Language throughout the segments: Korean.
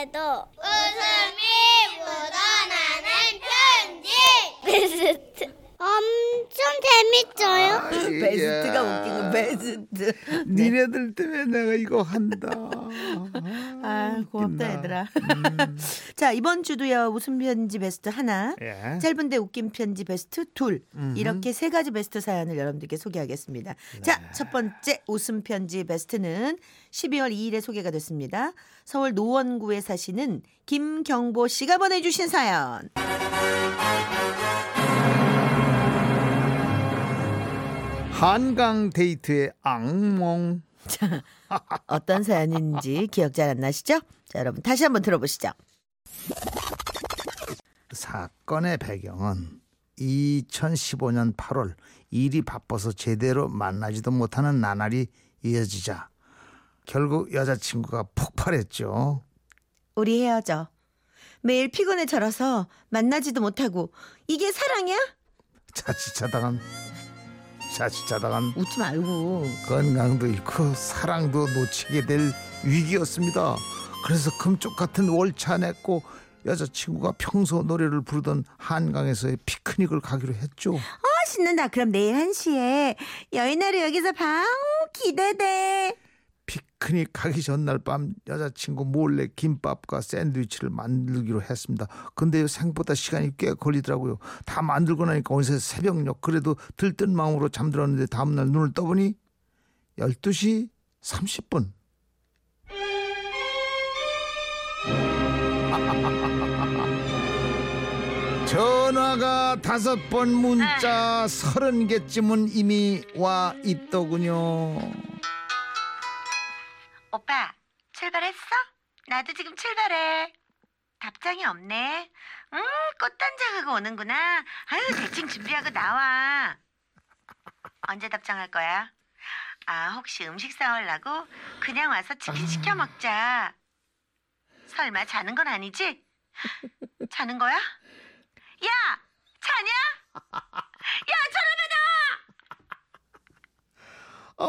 그래도 웃음이 묻어나는 편지. 베스트. 엄청 재밌어요? 베스트가 웃긴 거 베스트. 네. 니네들 때문에 내가 이거 한다. 아, 고맙다 웃긴다. 얘들아. 음. 자 이번 주도요 웃음 편지 베스트 하나, 예. 짧은데 웃긴 편지 베스트 둘 음흠. 이렇게 세 가지 베스트 사연을 여러분들께 소개하겠습니다. 네. 자첫 번째 웃음 편지 베스트는 12월 2일에 소개가 됐습니다. 서울 노원구에 사시는 김경보 씨가 보내주신 사연. 한강 데이트의 악몽. 자 어떤 사연인지 기억 잘 안 나시죠? 자 여러분 다시 한번 들어보시죠. 사건의 배경은 2015년 8월 일이 바빠서 제대로 만나지도 못하는 나날이 이어지자 결국 여자친구가 폭발했죠. 우리 헤어져. 매일 피곤해 절어서 만나지도 못하고 이게 사랑이야? 자칫하다간 자칫하다간 웃지 말고. 건강도 잃고 사랑도 놓치게 될 위기였습니다. 그래서 금쪽 같은 월차 냈고 여자친구가 평소 노래를 부르던 한강에서의 피크닉을 가기로 했죠. 아, 신난다. 그럼 내일 1시에 여의나루 여기서 봐. 오, 기대돼. 피크닉 가기 전날 밤 여자친구 몰래 김밥과 샌드위치를 만들기로 했습니다. 근데 생각보다 시간이 꽤 걸리더라고요. 다 만들고 나니까 어느새 새벽녘 그래도 들뜬 마음으로 잠들었는데 다음날 눈을 떠보니 12시 30분. 전화가 다섯 번 문자 서른 개쯤은 이미 와 있더군요. 오빠, 출발했어? 나도 지금 출발해. 답장이 없네. 음, 꽃단장하고 오는구나. 아유, 대충 준비하고 나와. 언제 답장할 거야? 아, 혹시 음식 사오려고? 그냥 와서 치킨 시켜 먹자. 설마 자는 건 아니지? 자는 거야? 야! 자냐? 야, 전화 어,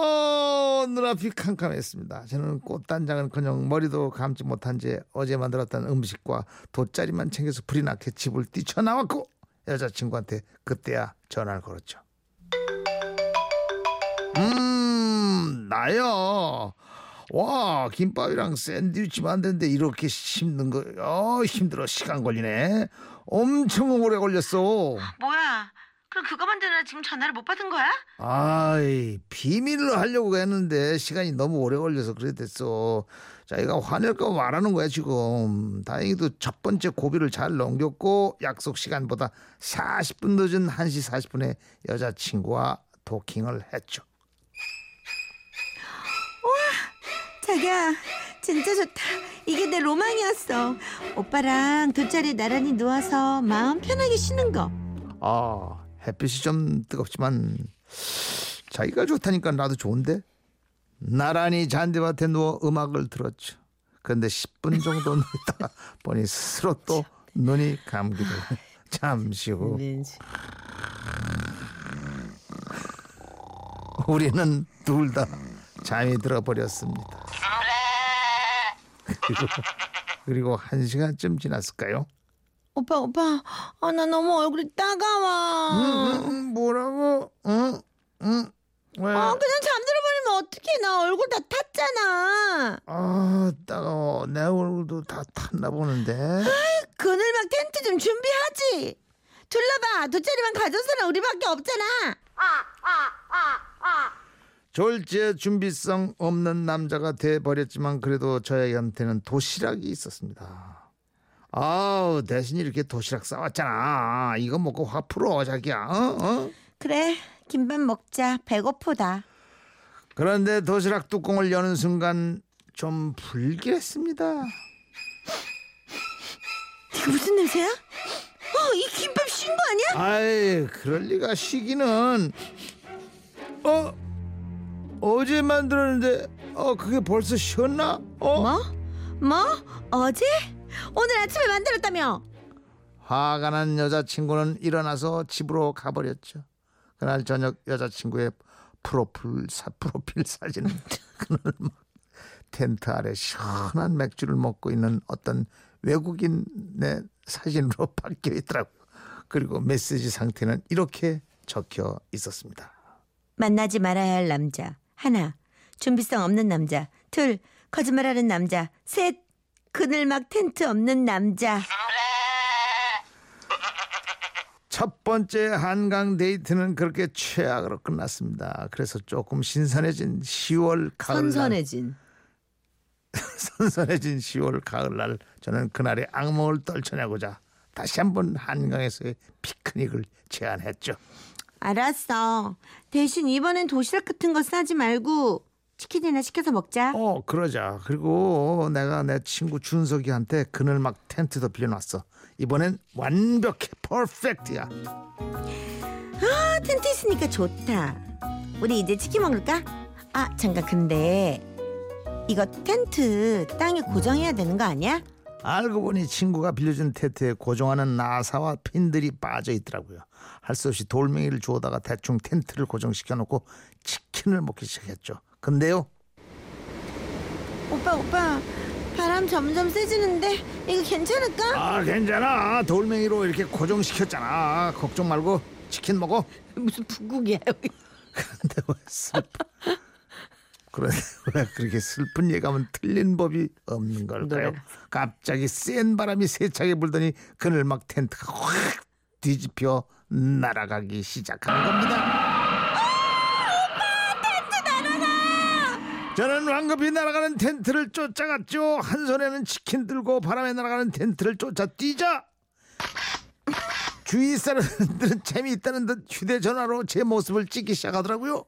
눈앞이 캄캄했습니다. 저는 꽃단장은커녕 머리도 감지 못한 채 어제 만들었던 음식과 돗자리만 챙겨서 불이 나게 집을 뛰쳐나왔고 여자친구한테 그때야 전화를 걸었죠. 음, 나요. 와, 김밥이랑 샌드위치 만드는데 이렇게 힘든 거, 어, 힘들어. 시간 걸리네. 엄청 오래 걸렸어. 뭐야? 그럼 그거 만드느라 지금 전화를 못 받은 거야? 아이 비밀로 하려고 했는데 시간이 너무 오래 걸려서 그래 됐어. 자기가 화낼까 봐 말하는 거야 지금. 다행히도 첫 번째 고비를 잘 넘겼고 약속 시간보다 40분 늦은 1시 40분에 여자친구와 도킹을 했죠. 자기야, 진짜 좋다. 이게 내 로망이었어. 오빠랑 돗자리에 나란히 누워서 마음 편하게 쉬는 거. 아 햇빛이 좀 뜨겁지만 자기가 좋다니까 나도 좋은데. 나란히 잔디밭에 누워 음악을 들었죠. 근데 10분 정도 있다가 보니 스스로 또 눈이 감기고 잠시 후 우리는 둘 다 잠이 들어버렸습니다. 그리고, 그리고 한 시간쯤 지났을까요? 오빠, 오빠, 아, 나 너무 얼굴이 따가워. 응, 응, 뭐라고? 응, 응, 왜? 아, 그냥 잠들어 버리면 어떡해. 나 얼굴 다 탔잖아. 아, 따가워. 내 얼굴도 다 탔나 보는데. 그늘막 텐트 좀 준비하지. 둘러봐. 돗자리만 가져온 사람 우리밖에 없잖아. 졸지에 준비성 없는 남자가 돼버렸지만 그래도 저희한테는 도시락이 있었습니다. 아우 대신 이렇게 도시락 싸왔잖아. 이거 먹고 화 풀어 자기야. 어? 어? 그래. 김밥 먹자. 배고프다. 그런데 도시락 뚜껑을 여는 순간 좀 불길했습니다. 이거 무슨 냄새야? 어, 이 김밥 쉰 거 아니야? 아이 그럴 리가 시기는 어 어제 만들었는데 어 그게 벌써 쉬었나? 어? 뭐? 뭐? 어제? 오늘 아침에 만들었다며? 화가 난 여자친구는 일어나서 집으로 가버렸죠. 그날 저녁 여자친구의 프로필 사 프로필 사진은 그날 막 텐트 아래 시원한 맥주를 먹고 있는 어떤 외국인의 사진으로 바뀌어 있더라고요. 그리고 메시지 상태는 이렇게 적혀 있었습니다. 만나지 말아야 할 남자. 하나. 준비성 없는 남자. 둘. 거짓말하는 남자. 셋. 그늘막 텐트 없는 남자. 첫 번째 한강 데이트는 그렇게 최악으로 끝났습니다. 그래서 조금 신선해진 10월 가을날 선선해진. 선선해진 10월 가을날 저는 그날의 악몽을 떨쳐내고자 다시 한번 한강에서의 피크닉을 제안했죠. 알았어. 대신 이번엔 도시락 같은 거 싸지 말고 치킨이나 시켜서 먹자. 어 그러자. 그리고 내가 내 친구 준석이한테 그늘 막 텐트도 빌려놨어. 이번엔 완벽해 퍼펙트야. 아, 텐트 있으니까 좋다. 우리 이제 치킨 먹을까? 아, 잠깐 근데 이거 텐트 땅에 고정해야 되는 거 아니야? 알고 보니 친구가 빌려준 텐트에 고정하는 나사와 핀들이 빠져 있더라고요. 할 수 없이 돌멩이를 주워다가 대충 텐트를 고정시켜 놓고 치킨을 먹기 시작했죠. 근데요. 오빠, 오빠. 바람 점점 세지는데 이거 괜찮을까? 아 괜찮아. 돌멩이로 이렇게 고정시켰잖아. 걱정 말고 치킨 먹어. 무슨 북극이야. 근데 왜 슬퍼? 그런데 왜 그렇게 슬픈 예감은 틀린 법이 없는 걸까요? 노래가. 갑자기 센 바람이 세차게 불더니 그늘 막 텐트가 확 뒤집혀 날아가기 시작한 겁니다. 황급히 날아가는 텐트를 쫓아갔죠. 한 손에는 치킨 들고 바람에 날아가는 텐트를 쫓아 뛰자. 주위 사람들은 재미있다는 듯 휴대전화로 제 모습을 찍기 시작하더라고요.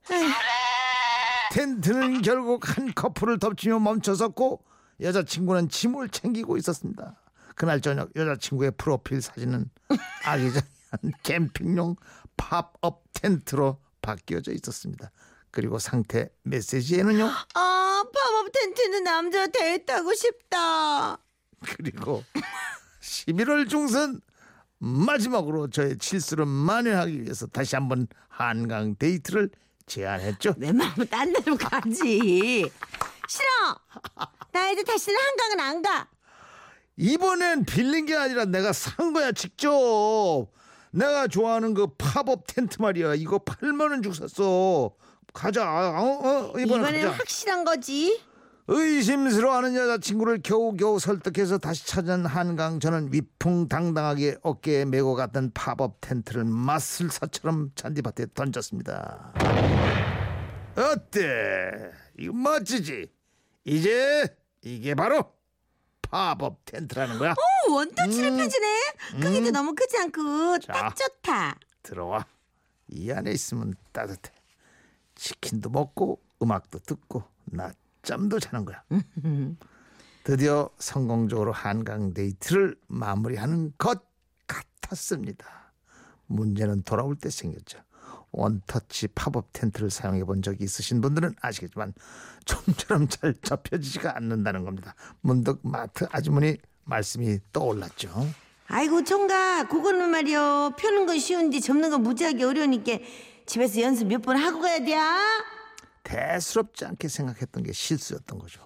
텐트는 결국 한 커플을 덮치며 멈춰섰고 여자친구는 짐을 챙기고 있었습니다. 그날 저녁 여자친구의 프로필 사진은 아기자기한 캠핑용 팝업 텐트로 바뀌어져 있었습니다. 그리고 상태 메시지에는요. 아, 텐트 있는 남자 데이트하고 싶다. 그리고 11월 중순 마지막으로 저의 실수를 만회하기 위해서 다시 한번 한강 데이트를 제안했죠. 내 마음은 딴 데로 가지. 싫어. 나 이제 다시는 한강은 안 가. 이번엔 빌린 게 아니라 내가 산 거야 직접. 내가 좋아하는 그 팝업 텐트 말이야. 이거 8만 원 주고 샀어. 가자. 어, 어, 이번엔, 이번엔. 확실한 거지. 의심스러워하는 여자친구를 겨우겨우 설득해서 다시 찾은 한강 저는 위풍당당하게 어깨에 메고 갔던 팝업 텐트를 마술사처럼 잔디밭에 던졌습니다. 어때? 이거 멋지지? 이제 이게 바로 팝업 텐트라는 거야. 오, 원터치를 음. 펴주네. 크기도 너무 크지 않고 자. 딱 좋다. 들어와. 이 안에 있으면 따뜻해. 치킨도 먹고 음악도 듣고 낮잠도 자는 거야. 드디어 성공적으로 한강 데이트를 마무리하는 것 같았습니다. 문제는 돌아올 때 생겼죠. 원터치 팝업 텐트를 사용해 본 적이 있으신 분들은 아시겠지만 좀처럼 잘 접혀지지가 않는다는 겁니다. 문득 마트 아주머니 말씀이 떠올랐죠. 아이고 총각 그거는 말이요 펴는 건 쉬운데 접는 건 무지하게 어려우니까 집에서 연습 몇 번 하고 가야 돼. 대수롭지 않게 생각했던 게 실수였던 거죠.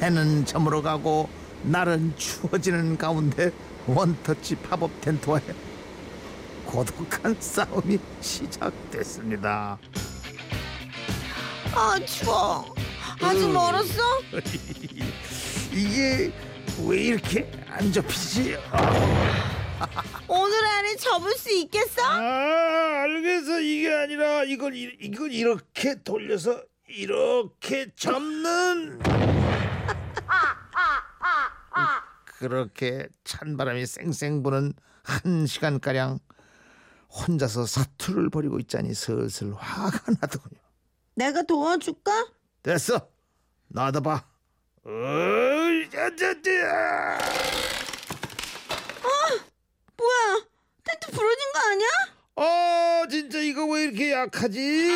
해는 저물어 가고 날은 추워지는 가운데 원터치 팝업 텐트와의 고독한 싸움이 시작됐습니다. 아 추워. 아직 음. 멀었어? 이게 왜 이렇게 안 접히지? 오늘 안에 접을 수 있겠어? 아. 이게 아니라 이걸 이- 이걸 이렇게 돌려서 이렇게 접는. 그렇게 찬바람이 쌩쌩 부는 한 시간 가량 혼자서 사투를 벌이고 있자니 슬슬 화가 나더군요. 내가 도와줄까? 됐어. 놔둬봐. 어이, 짜짜짜. 뭐야? 텐트 부러진 거 아니야? 어 진짜 이거 왜 이렇게 약하지?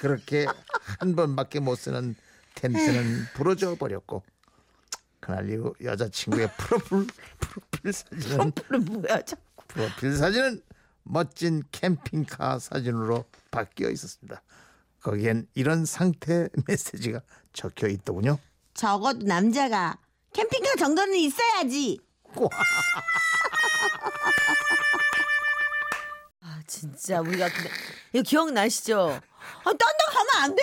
그렇게 한 번밖에 못 쓰는 텐트는 부러져 버렸고 그날 이후 여자친구의 프로필 프로필 사진은 뭐야? 프로필 사진은 멋진 캠핑카 사진으로 바뀌어 있었습니다. 거기엔 이런 상태 메시지가 적혀 있더군요. 적어도 남자가 캠핑카 정도는 있어야지. 아 진짜 우리가 근데 이거 기억나시죠? 아 딴 데 가면 안 돼?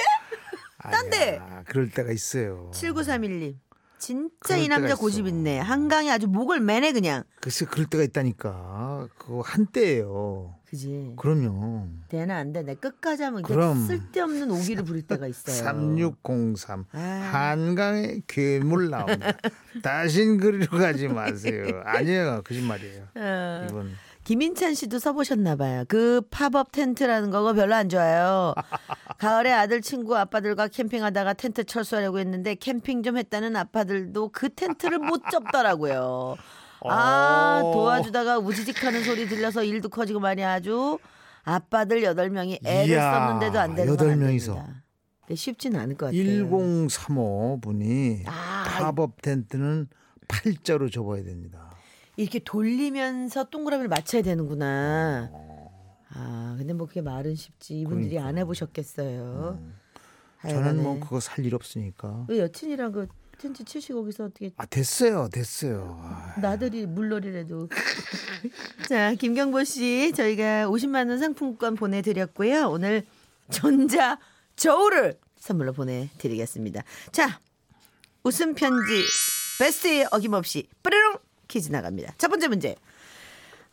딴 데. 아니야, 그럴 때가 있어요. 7931님. 진짜 이 남자 고집. 있네. 한강에 아주 목을 매네 그냥. 글쎄 그럴 때가 있다니까. 그거 한때예요. 그지. 그럼요. 되나 안 돼. 내 끝까지 하면 그럼. 쓸데없는 오기를 부릴 때가 있어요. 3603 아. 한강에 괴물 나온다. 다신 그리로 가지 마세요. 아니에요. 거짓말이에요. 어. 이건 김인찬 씨도 써보셨나 봐요. 그 팝업 텐트라는 거가 별로 안 좋아요. 가을에 아들 친구 아빠들과 캠핑하다가 텐트 철수하려고 했는데 캠핑 좀 했다는 아빠들도 그 텐트를 못 접더라고요. 아 어. 도와주다가 우지직하는 소리 들려서 일도 커지고 말이 아주 아빠들 여덟 명이 애를 이야, 썼는데도 안 되는 여덟 건안 명이서. 됩니다. 근데 쉽지는 않을 것 같아요. 1035 분이 아. 팝업 텐트는 팔자로 접어야 됩니다. 이렇게 돌리면서 동그라미를 맞춰야 되는구나. 아, 근데 뭐 그게 말은 쉽지. 이분들이 안 해보셨겠어요. 저는 하여간에. 뭐 그거 살 일 없으니까. 왜 여친이랑 그 텐트 치시고 거기서 어떻게 아 됐어요, 됐어요. 아, 나들이 물놀이라도. 자, 김경보 씨, 저희가 50만 원 상품권 보내드렸고요. 오늘 전자 저울을 선물로 보내드리겠습니다. 자, 웃음 편지 베스트에 어김없이 뿌르릉 퀴즈 나갑니다. 첫 번째 문제.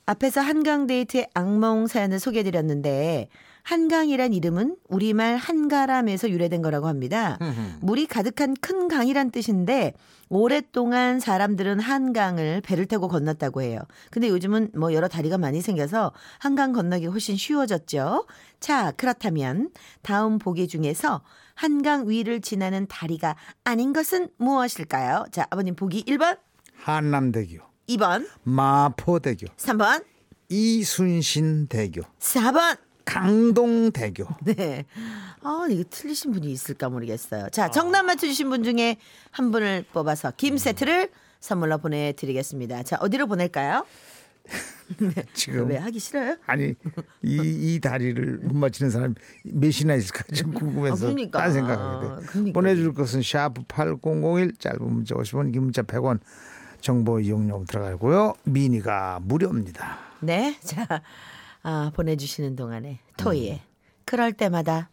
앞에서 한강 데이트의 악몽 사연을 소개해드렸는데 한강이란 이름은 우리말 한가람에서 유래된 거라고 합니다. 물이 가득한 큰 강이란 뜻인데 오랫동안 사람들은 한강을 배를 타고 건넜다고 해요. 근데 요즘은 뭐 여러 다리가 많이 생겨서 한강 건너기 훨씬 쉬워졌죠. 자, 그렇다면 다음 보기 중에서 한강 위를 지나는 다리가 아닌 것은 무엇일까요? 자, 아버님 보기 1번, 한남대교, 2번, 마포대교, 3번, 이순신대교, 4번. 강동대교. 네. 아, 이거 틀리신 분이 있을까 모르겠어요. 자, 정답 맞춰주신 분 중에 한 분을 뽑아서 김 세트를 선물로 보내드리겠습니다. 자, 어디로 보낼까요? 지금 왜 하기 싫어요? 아니 이, 이 다리를 못 맞히는 사람 몇이나 있을까 좀 궁금해서 아, 그러니까. 딴 생각하게 돼. 그러니까. 보내줄 것은 샤프 8001 짧은 문자 50원 긴 문자 100원 정보 이용료 들어가고요. 미니가 무료입니다. 네. 자, 아, 보내주시는 동안에 토이의 그럴 때마다